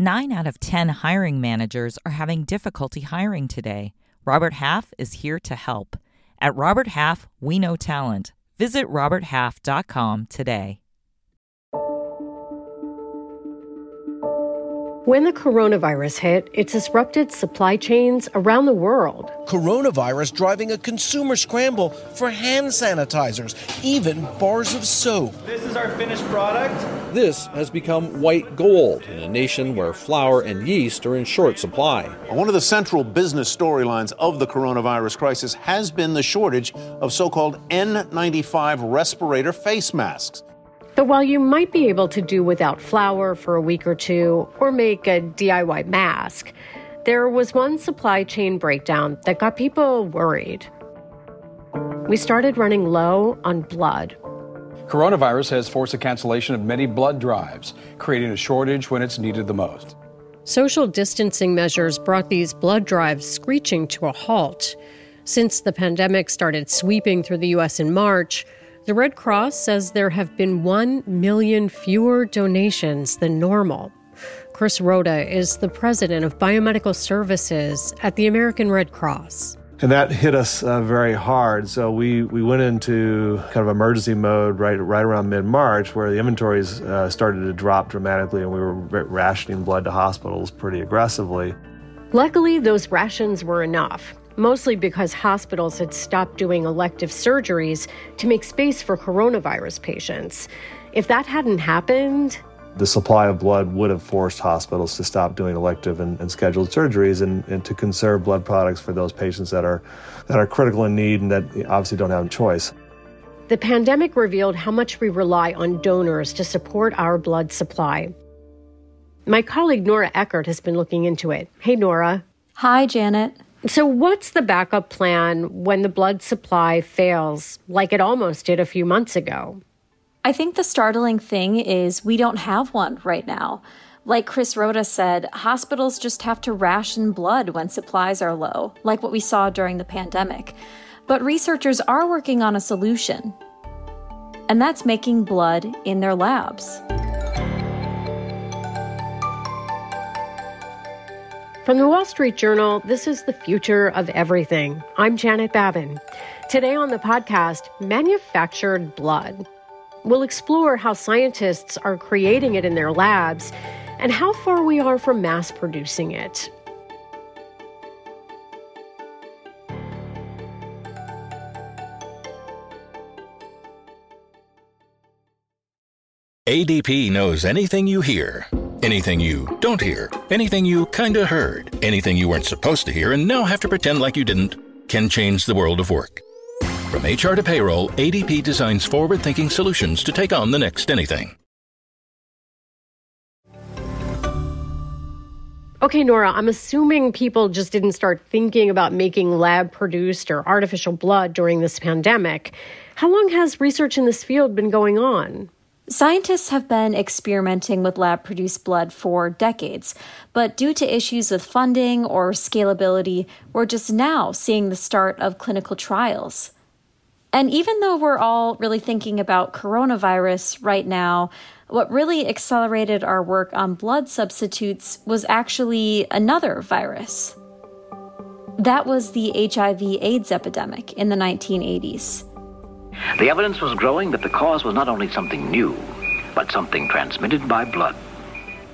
Nine out of 10 hiring managers are having difficulty hiring today. Robert Half is here to help. At Robert Half, we know talent. Visit RobertHalf.com today. When the coronavirus hit, it disrupted supply chains around the world. Coronavirus driving a consumer scramble for hand sanitizers, even bars of soap. This is our finished product. This has become white gold in a nation where flour and yeast are in short supply. One of the central business storylines of the coronavirus crisis has been the shortage of so called N95 respirator face masks. But while you might be able to do without flour for a week or two or make a DIY mask, there was one supply chain breakdown that got people worried. We started running low on blood. Coronavirus has forced the cancellation of many blood drives, creating a shortage when it's needed the most. Social distancing measures brought these blood drives screeching to a halt. Since the pandemic started sweeping through the U.S. in March, the Red Cross says there have been 1 million fewer donations than normal. Chris Hrouda is the president of biomedical services at the American Red Cross. And that hit us uh, very hard. So we, we went into kind of emergency mode right right around mid March, where the inventories uh, started to drop dramatically, and we were rationing blood to hospitals pretty aggressively. Luckily, those rations were enough mostly because hospitals had stopped doing elective surgeries to make space for coronavirus patients. If that hadn't happened, the supply of blood would have forced hospitals to stop doing elective and, and scheduled surgeries and, and, to conserve blood products for those patients that are that are critical in need and that obviously don't have a choice. The pandemic revealed how much we rely on donors to support our blood supply. My colleague Nora Eckert has been looking into it. Hey Nora. Hi Janet. So, what's the backup plan when the blood supply fails, like it almost did a few months ago? I think the startling thing is we don't have one right now. Like Chris Hrouda said, hospitals just have to ration blood when supplies are low, like what we saw during the pandemic. But researchers are working on a solution, and that's making blood in their labs. From the Wall Street Journal, this is the future of everything. I'm Janet Babin. Today on the podcast, manufactured blood. We'll explore how scientists are creating it in their labs and how far we are from mass producing it. ADP knows anything you hear Anything you don't hear, anything you kinda heard, anything you weren't supposed to hear and now have to pretend like you didn't, can change the world of work. From HR to payroll, ADP designs forward thinking solutions to take on the next anything. Okay, Nora, I'm assuming people just didn't start thinking about making lab produced or artificial blood during this pandemic. How long has research in this field been going on? Scientists have been experimenting with lab produced blood for decades, but due to issues with funding or scalability, we're just now seeing the start of clinical trials. And even though we're all really thinking about coronavirus right now, what really accelerated our work on blood substitutes was actually another virus. That was the HIV AIDS epidemic in the 1980s. The evidence was growing that the cause was not only something new, but something transmitted by blood.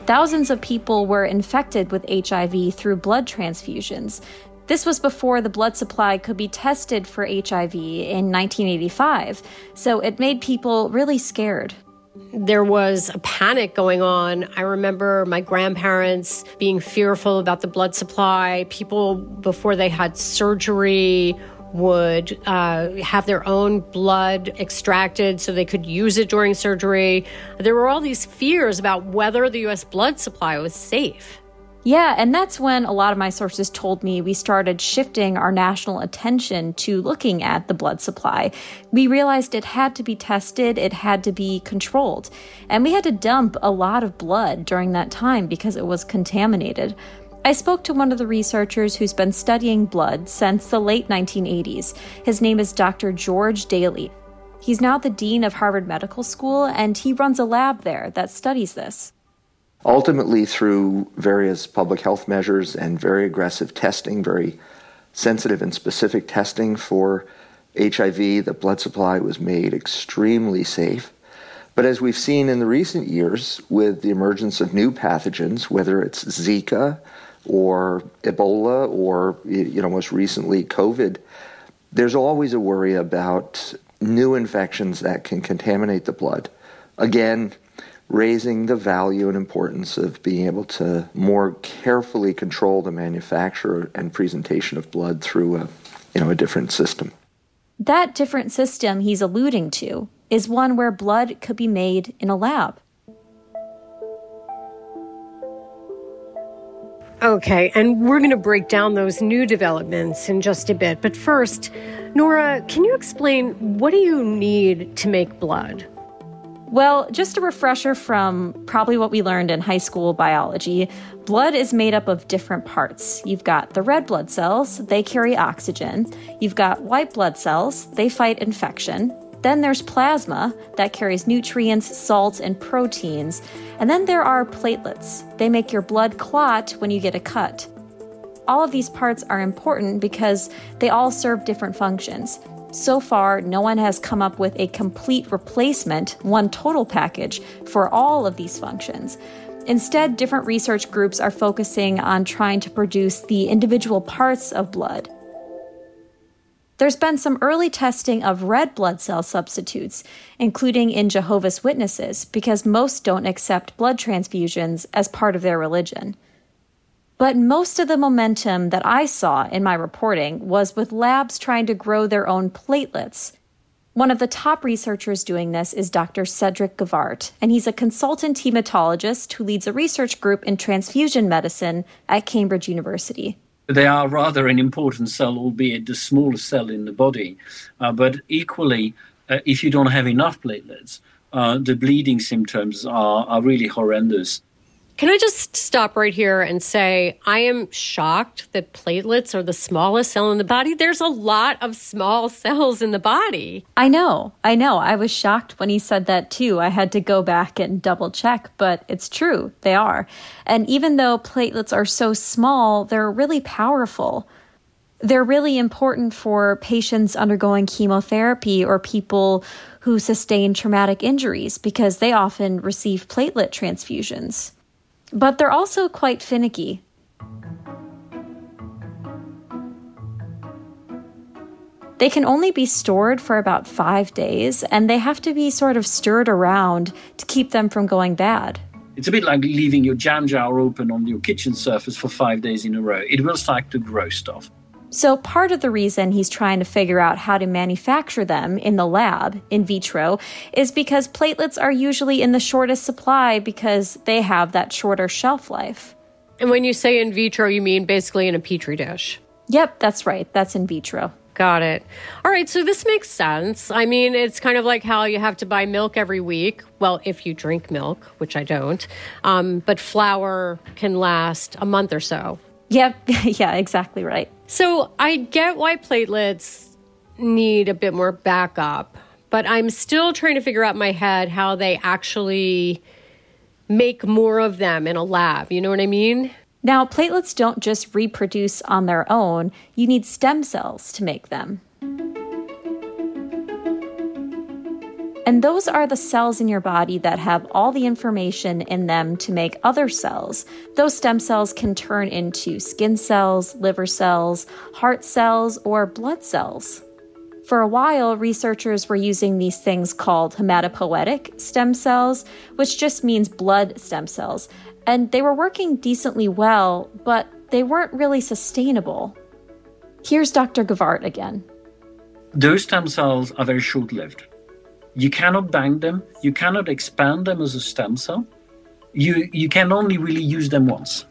Thousands of people were infected with HIV through blood transfusions. This was before the blood supply could be tested for HIV in 1985, so it made people really scared. There was a panic going on. I remember my grandparents being fearful about the blood supply. People, before they had surgery would uh, have their own blood extracted so they could use it during surgery. There were all these fears about whether the U.S. blood supply was safe. Yeah, and that's when a lot of my sources told me we started shifting our national attention to looking at the blood supply. We realized it had to be tested, it had to be controlled, and we had to dump a lot of blood during that time because it was contaminated. I spoke to one of the researchers who's been studying blood since the late 1980s. His name is Dr. George Daly. He's now the dean of Harvard Medical School, and he runs a lab there that studies this. Ultimately, through various public health measures and very aggressive testing, very sensitive and specific testing for HIV, the blood supply was made extremely safe. But as we've seen in the recent years with the emergence of new pathogens, whether it's Zika or Ebola or you know most recently COVID, there's always a worry about new infections that can contaminate the blood. Again, raising the value and importance of being able to more carefully control the manufacture and presentation of blood through a you know a different system. That different system he's alluding to is one where blood could be made in a lab. Okay, and we're going to break down those new developments in just a bit. But first, Nora, can you explain what do you need to make blood? Well, just a refresher from probably what we learned in high school biology blood is made up of different parts. You've got the red blood cells, they carry oxygen. You've got white blood cells, they fight infection. Then there's plasma that carries nutrients, salts, and proteins. And then there are platelets. They make your blood clot when you get a cut. All of these parts are important because they all serve different functions. So far, no one has come up with a complete replacement, one total package, for all of these functions. Instead, different research groups are focusing on trying to produce the individual parts of blood. There's been some early testing of red blood cell substitutes, including in Jehovah's Witnesses, because most don't accept blood transfusions as part of their religion. But most of the momentum that I saw in my reporting was with labs trying to grow their own platelets. One of the top researchers doing this is Dr. Cedric Ghevaert, and he's a consultant hematologist who leads a research group in transfusion medicine at Cambridge University. They are rather an important cell, albeit the smallest cell in the body. Uh, but equally, uh, if you don't have enough platelets, uh, the bleeding symptoms are, are really horrendous. Can I just stop right here and say I am shocked that platelets are the smallest cell in the body? There's a lot of small cells in the body. I know. I know. I was shocked when he said that too. I had to go back and double check, but it's true. They are. And even though platelets are so small, they're really powerful. They're really important for patients undergoing chemotherapy or people who sustain traumatic injuries because they often receive platelet transfusions but they're also quite finicky. They can only be stored for about five days, and they have to be sort of stirred around to keep them from going bad. It's a bit like leaving your jam jar open on your kitchen surface for five days in a row. It will start to grow stuff. So, part of the reason he's trying to figure out how to manufacture them in the lab, in vitro, is because platelets are usually in the shortest supply because they have that shorter shelf life. And when you say in vitro, you mean basically in a petri dish? Yep, that's right. That's in vitro. Got it. All right, so this makes sense. I mean, it's kind of like how you have to buy milk every week. Well, if you drink milk, which I don't, um, but flour can last a month or so. Yep, yeah, exactly right. So I get why platelets need a bit more backup, but I'm still trying to figure out in my head how they actually make more of them in a lab. You know what I mean? Now, platelets don't just reproduce on their own, you need stem cells to make them. And those are the cells in your body that have all the information in them to make other cells. Those stem cells can turn into skin cells, liver cells, heart cells, or blood cells. For a while, researchers were using these things called hematopoietic stem cells, which just means blood stem cells. And they were working decently well, but they weren't really sustainable. Here's Dr. Ghevaert again. Those stem cells are very short lived you cannot bank them. You cannot expand them as a stem cell. You you can only really use them once,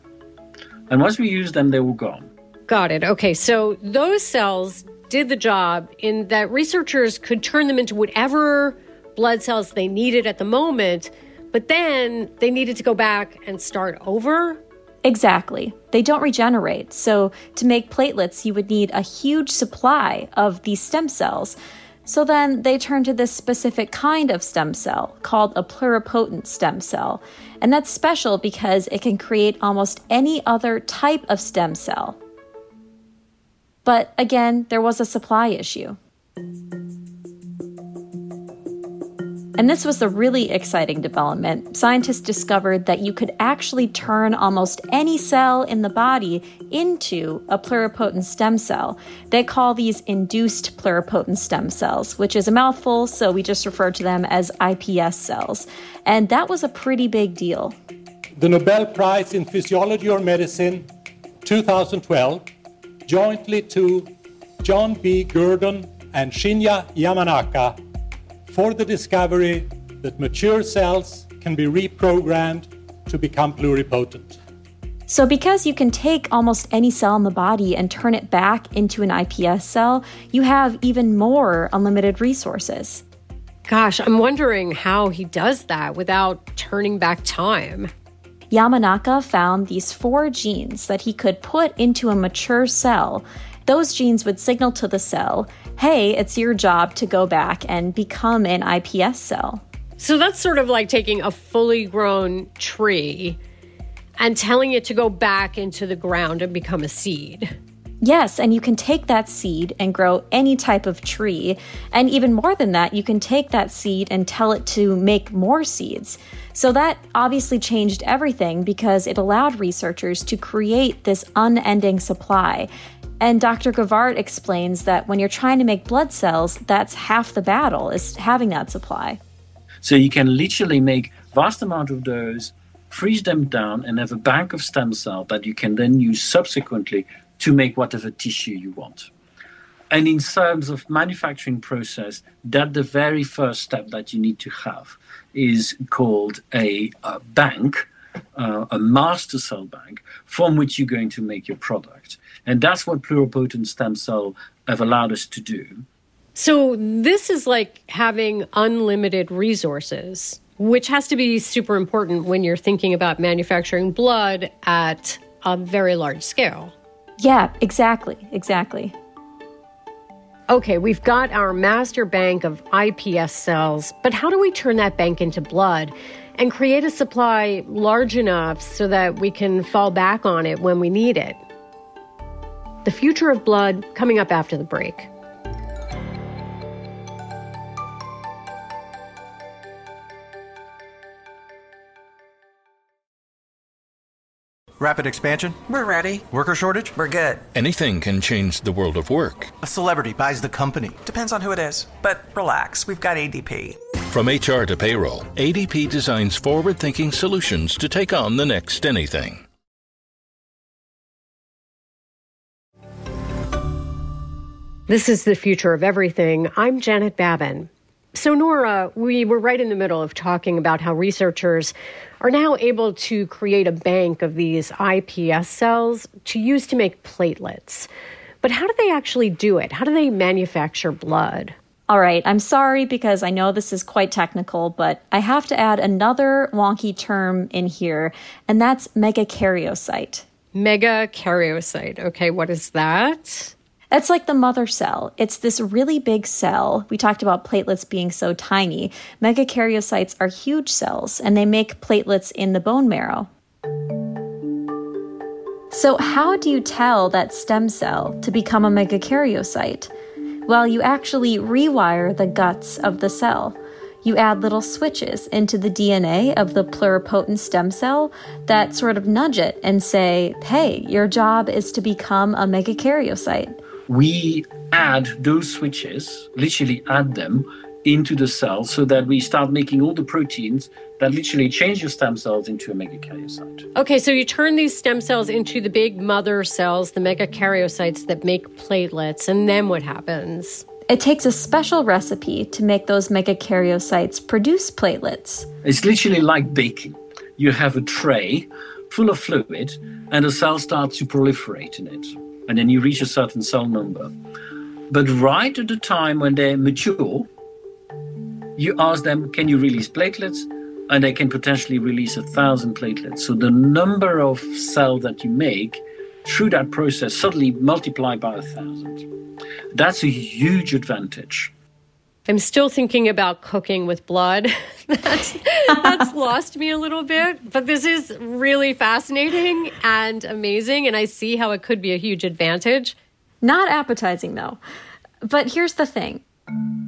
and once we use them, they will go. Got it. Okay, so those cells did the job in that researchers could turn them into whatever blood cells they needed at the moment, but then they needed to go back and start over. Exactly. They don't regenerate. So, to make platelets, you would need a huge supply of these stem cells. So then they turned to this specific kind of stem cell called a pluripotent stem cell. And that's special because it can create almost any other type of stem cell. But again, there was a supply issue. And this was a really exciting development. Scientists discovered that you could actually turn almost any cell in the body into a pluripotent stem cell. They call these induced pluripotent stem cells, which is a mouthful, so we just refer to them as iPS cells. And that was a pretty big deal. The Nobel Prize in Physiology or Medicine 2012, jointly to John B. Gurdon and Shinya Yamanaka for the discovery that mature cells can be reprogrammed to become pluripotent. So, because you can take almost any cell in the body and turn it back into an iPS cell, you have even more unlimited resources. Gosh, I'm wondering how he does that without turning back time. Yamanaka found these four genes that he could put into a mature cell. Those genes would signal to the cell, hey, it's your job to go back and become an iPS cell. So that's sort of like taking a fully grown tree and telling it to go back into the ground and become a seed. Yes, and you can take that seed and grow any type of tree. And even more than that, you can take that seed and tell it to make more seeds. So that obviously changed everything because it allowed researchers to create this unending supply. And Dr. Ghevaert explains that when you're trying to make blood cells, that's half the battle is having that supply. So you can literally make vast amount of those, freeze them down, and have a bank of stem cells that you can then use subsequently to make whatever tissue you want. And in terms of manufacturing process, that the very first step that you need to have is called a, a bank, uh, a master cell bank, from which you're going to make your product. And that's what pluripotent stem cell have allowed us to do. So this is like having unlimited resources, which has to be super important when you're thinking about manufacturing blood at a very large scale. Yeah, exactly, exactly. Okay, we've got our master bank of iPS cells, but how do we turn that bank into blood and create a supply large enough so that we can fall back on it when we need it? The future of blood coming up after the break. Rapid expansion? We're ready. Worker shortage? We're good. Anything can change the world of work. A celebrity buys the company. Depends on who it is. But relax, we've got ADP. From HR to payroll, ADP designs forward thinking solutions to take on the next anything. This is the future of everything. I'm Janet Babin. So, Nora, we were right in the middle of talking about how researchers are now able to create a bank of these iPS cells to use to make platelets. But how do they actually do it? How do they manufacture blood? All right, I'm sorry because I know this is quite technical, but I have to add another wonky term in here, and that's megakaryocyte. Megakaryocyte. Okay, what is that? It's like the mother cell. It's this really big cell. We talked about platelets being so tiny. Megakaryocytes are huge cells, and they make platelets in the bone marrow. So, how do you tell that stem cell to become a megakaryocyte? Well, you actually rewire the guts of the cell. You add little switches into the DNA of the pluripotent stem cell that sort of nudge it and say, hey, your job is to become a megakaryocyte we add those switches, literally add them into the cell so that we start making all the proteins that literally change your stem cells into a megakaryocyte. Okay, so you turn these stem cells into the big mother cells, the megakaryocytes that make platelets, and then what happens? It takes a special recipe to make those megakaryocytes produce platelets. It's literally like baking. You have a tray full of fluid, and the cell starts to proliferate in it and then you reach a certain cell number. But right at the time when they're mature, you ask them, can you release platelets? And they can potentially release a thousand platelets. So the number of cells that you make through that process suddenly multiply by a thousand. That's a huge advantage. I'm still thinking about cooking with blood. that's, that's lost me a little bit, but this is really fascinating and amazing, and I see how it could be a huge advantage. Not appetizing, though. But here's the thing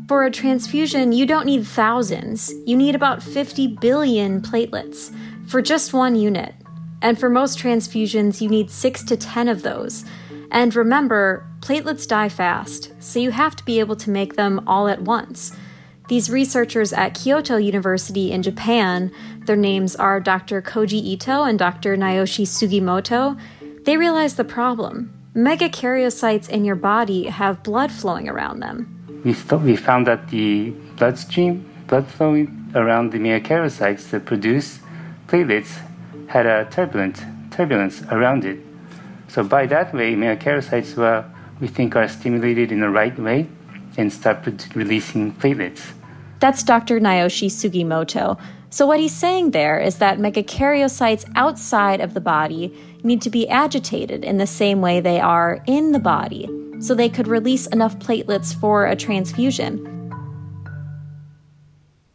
for a transfusion, you don't need thousands, you need about 50 billion platelets for just one unit. And for most transfusions, you need 6 to 10 of those. And remember, platelets die fast, so you have to be able to make them all at once. These researchers at Kyoto University in Japan, their names are Dr. Koji Eto and Dr. Naoshi Sugimoto, they realized the problem. Megakaryocytes in your body have blood flowing around them. We, st- we found that the bloodstream, blood flowing around the megakaryocytes that produce platelets had a turbulent turbulence around it. So by that way, megakaryocytes were, we think, are stimulated in the right way and start releasing platelets. That's Dr. Naoshi Sugimoto. So what he's saying there is that megakaryocytes outside of the body need to be agitated in the same way they are in the body, so they could release enough platelets for a transfusion.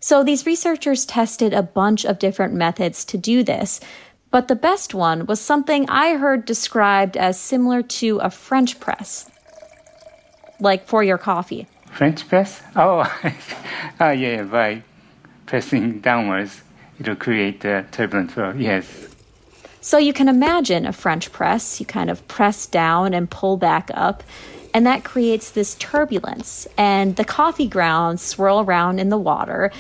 So these researchers tested a bunch of different methods to do this, but the best one was something I heard described as similar to a French press. Like for your coffee. French press? Oh, oh yeah, by pressing downwards, it'll create the turbulent flow. Yes. So you can imagine a French press. You kind of press down and pull back up, and that creates this turbulence. And the coffee grounds swirl around in the water,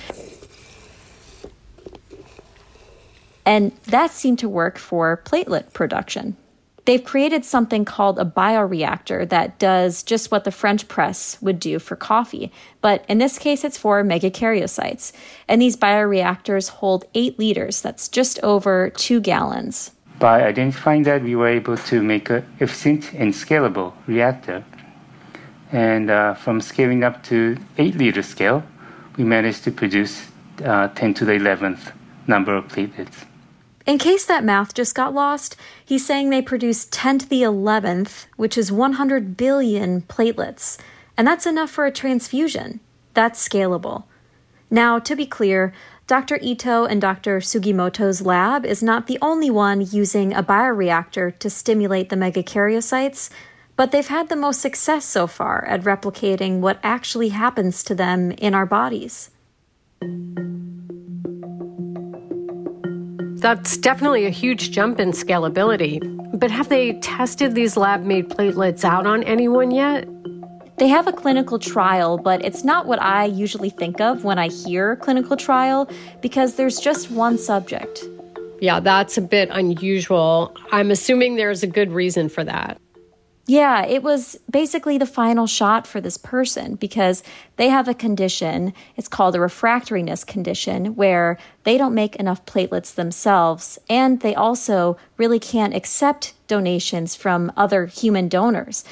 And that seemed to work for platelet production. They've created something called a bioreactor that does just what the French press would do for coffee, but in this case, it's for megakaryocytes. And these bioreactors hold eight liters, that's just over two gallons. By identifying that, we were able to make an efficient and scalable reactor. And uh, from scaling up to 8 liter scale, we managed to produce uh, 10 to the 11th number of platelets. In case that math just got lost, he's saying they produce 10 to the 11th, which is 100 billion platelets. And that's enough for a transfusion. That's scalable. Now, to be clear, Dr. Eto and Dr. Sugimoto's lab is not the only one using a bioreactor to stimulate the megakaryocytes, but they've had the most success so far at replicating what actually happens to them in our bodies. That's definitely a huge jump in scalability. But have they tested these lab made platelets out on anyone yet? They have a clinical trial, but it's not what I usually think of when I hear clinical trial because there's just one subject. Yeah, that's a bit unusual. I'm assuming there's a good reason for that. Yeah, it was basically the final shot for this person because they have a condition. It's called a refractoriness condition where they don't make enough platelets themselves and they also really can't accept donations from other human donors.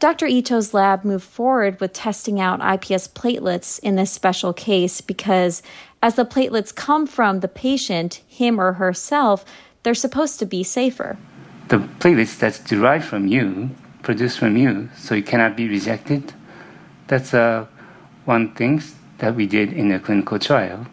Dr. Eto's lab moved forward with testing out iPS platelets in this special case because as the platelets come from the patient, him or herself, they're supposed to be safer. The platelets that's derived from you produced from you, so it cannot be rejected. That's uh, one thing that we did in a clinical trial.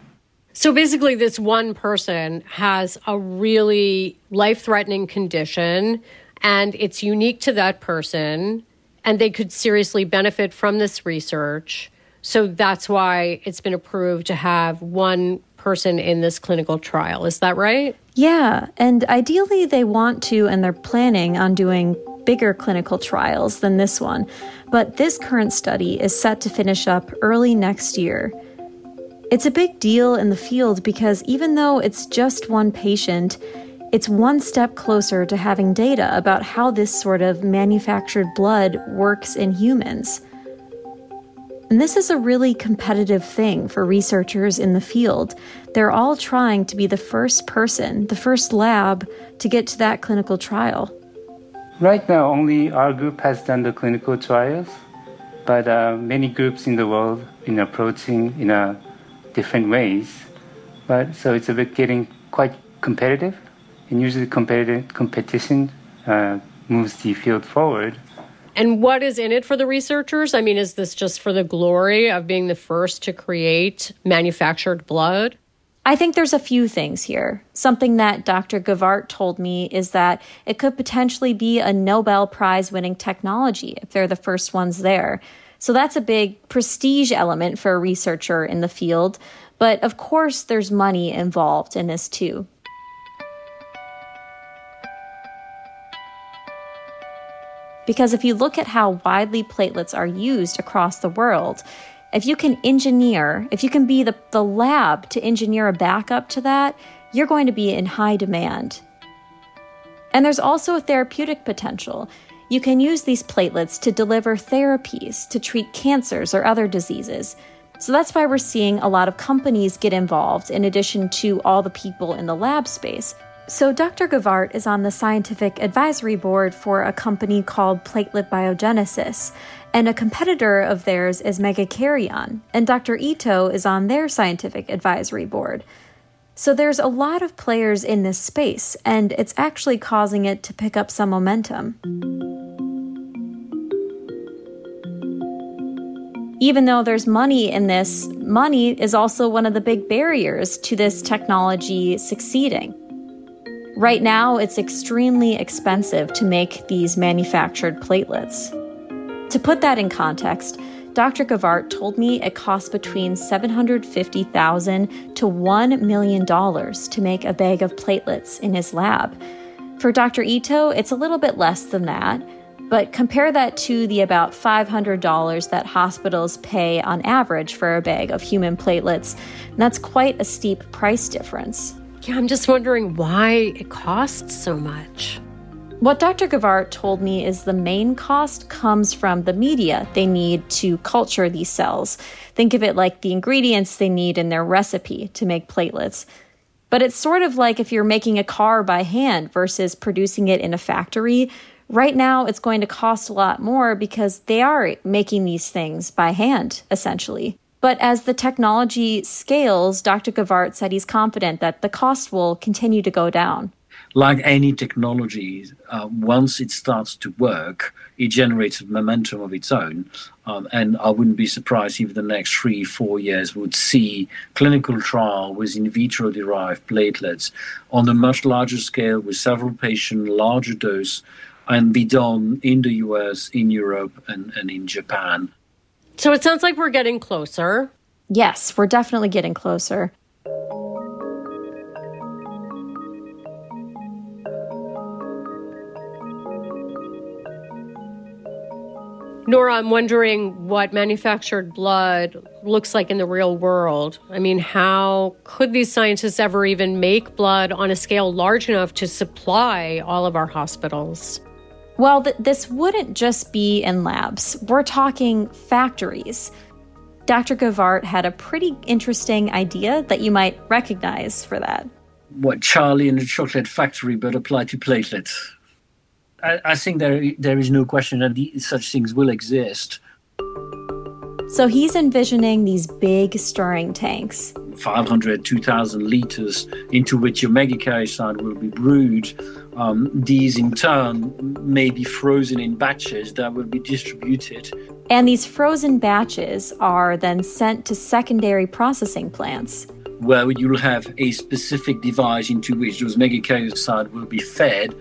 So basically, this one person has a really life threatening condition, and it's unique to that person, and they could seriously benefit from this research. So that's why it's been approved to have one person in this clinical trial. Is that right? Yeah, and ideally, they want to, and they're planning on doing bigger clinical trials than this one, but this current study is set to finish up early next year. It's a big deal in the field because even though it's just one patient, it's one step closer to having data about how this sort of manufactured blood works in humans. And this is a really competitive thing for researchers in the field. They're all trying to be the first person, the first lab to get to that clinical trial. Right now, only our group has done the clinical trials, but uh, many groups in the world been approaching in different ways. But so it's a bit getting quite competitive, and usually competitive competition uh, moves the field forward. And what is in it for the researchers? I mean, is this just for the glory of being the first to create manufactured blood? I think there's a few things here. Something that Dr. Ghevaert told me is that it could potentially be a Nobel Prize winning technology if they're the first ones there. So that's a big prestige element for a researcher in the field. But of course, there's money involved in this too. Because if you look at how widely platelets are used across the world, if you can engineer, if you can be the, the lab to engineer a backup to that, you're going to be in high demand. And there's also a therapeutic potential. You can use these platelets to deliver therapies to treat cancers or other diseases. So that's why we're seeing a lot of companies get involved in addition to all the people in the lab space. So, Dr. Ghevaert is on the scientific advisory board for a company called Platelet Biogenesis, and a competitor of theirs is Megakaryon, and Dr. Eto is on their scientific advisory board. So, there's a lot of players in this space, and it's actually causing it to pick up some momentum. Even though there's money in this, money is also one of the big barriers to this technology succeeding. Right now, it's extremely expensive to make these manufactured platelets. To put that in context, Dr. Ghevaert told me it costs between 750,000 to $1 million to make a bag of platelets in his lab. For Dr. Eto, it's a little bit less than that, but compare that to the about $500 that hospitals pay on average for a bag of human platelets, and that's quite a steep price difference. Yeah, I'm just wondering why it costs so much. What Dr. Ghevaert told me is the main cost comes from the media they need to culture these cells. Think of it like the ingredients they need in their recipe to make platelets. But it's sort of like if you're making a car by hand versus producing it in a factory. Right now, it's going to cost a lot more because they are making these things by hand, essentially. But as the technology scales, Dr. Ghevaert said he's confident that the cost will continue to go down. Like any technology, uh, once it starts to work, it generates a momentum of its own. Um, and I wouldn't be surprised if the next three, four years would see clinical trial with in vitro derived platelets on a much larger scale with several patients, larger dose, and be done in the US, in Europe, and, and in Japan. So it sounds like we're getting closer. Yes, we're definitely getting closer. Nora, I'm wondering what manufactured blood looks like in the real world. I mean, how could these scientists ever even make blood on a scale large enough to supply all of our hospitals? Well, th- this wouldn't just be in labs. We're talking factories. Dr. Ghevaert had a pretty interesting idea that you might recognize for that. What Charlie in the chocolate factory, but applied to platelets. I, I think there there is no question that the, such things will exist. So he's envisioning these big stirring tanks. 500, 2,000 liters into which your megakaryocyte will be brewed. Um, these in turn may be frozen in batches that will be distributed. And these frozen batches are then sent to secondary processing plants. Where you'll have a specific device into which those megakaryocytes will be fed,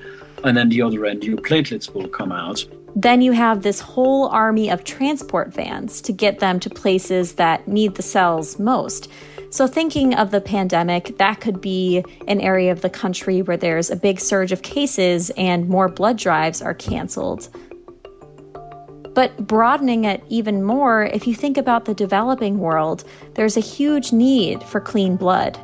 and then the other end, your platelets will come out. Then you have this whole army of transport vans to get them to places that need the cells most. So, thinking of the pandemic, that could be an area of the country where there's a big surge of cases and more blood drives are canceled. But broadening it even more, if you think about the developing world, there's a huge need for clean blood.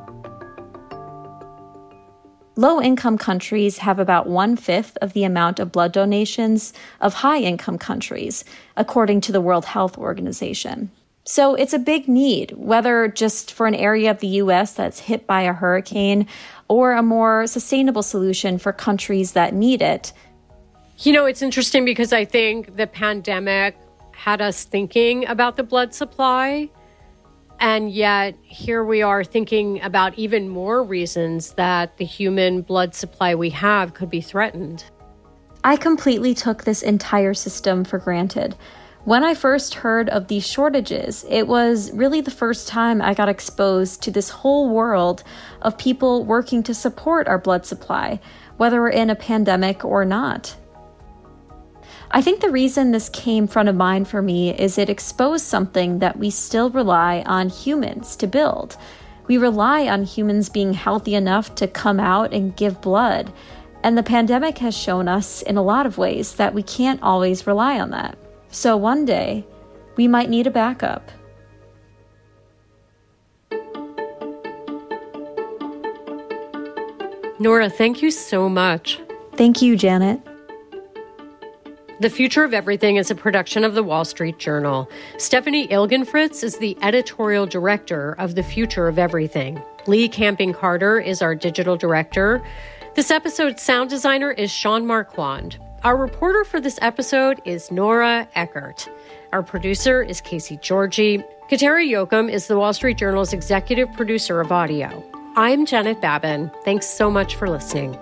Low income countries have about one fifth of the amount of blood donations of high income countries, according to the World Health Organization. So it's a big need, whether just for an area of the US that's hit by a hurricane or a more sustainable solution for countries that need it. You know, it's interesting because I think the pandemic had us thinking about the blood supply and yet, here we are thinking about even more reasons that the human blood supply we have could be threatened. I completely took this entire system for granted. When I first heard of these shortages, it was really the first time I got exposed to this whole world of people working to support our blood supply, whether we're in a pandemic or not. I think the reason this came front of mind for me is it exposed something that we still rely on humans to build. We rely on humans being healthy enough to come out and give blood. And the pandemic has shown us in a lot of ways that we can't always rely on that. So one day, we might need a backup. Nora, thank you so much. Thank you, Janet. The Future of Everything is a production of the Wall Street Journal. Stephanie Ilgenfritz is the editorial director of The Future of Everything. Lee Camping Carter is our digital director. This episode's sound designer is Sean Marquand. Our reporter for this episode is Nora Eckert. Our producer is Casey Georgie. Kateri Jochum is the Wall Street Journal's executive producer of audio. I'm Janet Babin. Thanks so much for listening.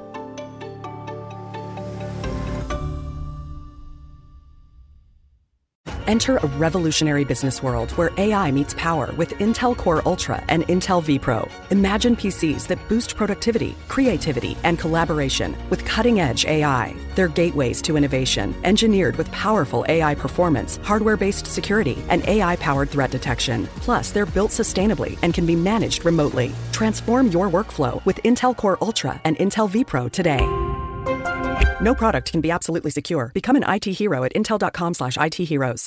Enter a revolutionary business world where AI meets power with Intel Core Ultra and Intel vPro. Imagine PCs that boost productivity, creativity, and collaboration with cutting edge AI. They're gateways to innovation, engineered with powerful AI performance, hardware based security, and AI powered threat detection. Plus, they're built sustainably and can be managed remotely. Transform your workflow with Intel Core Ultra and Intel vPro today. No product can be absolutely secure. Become an IT hero at intel.com/slash IT heroes.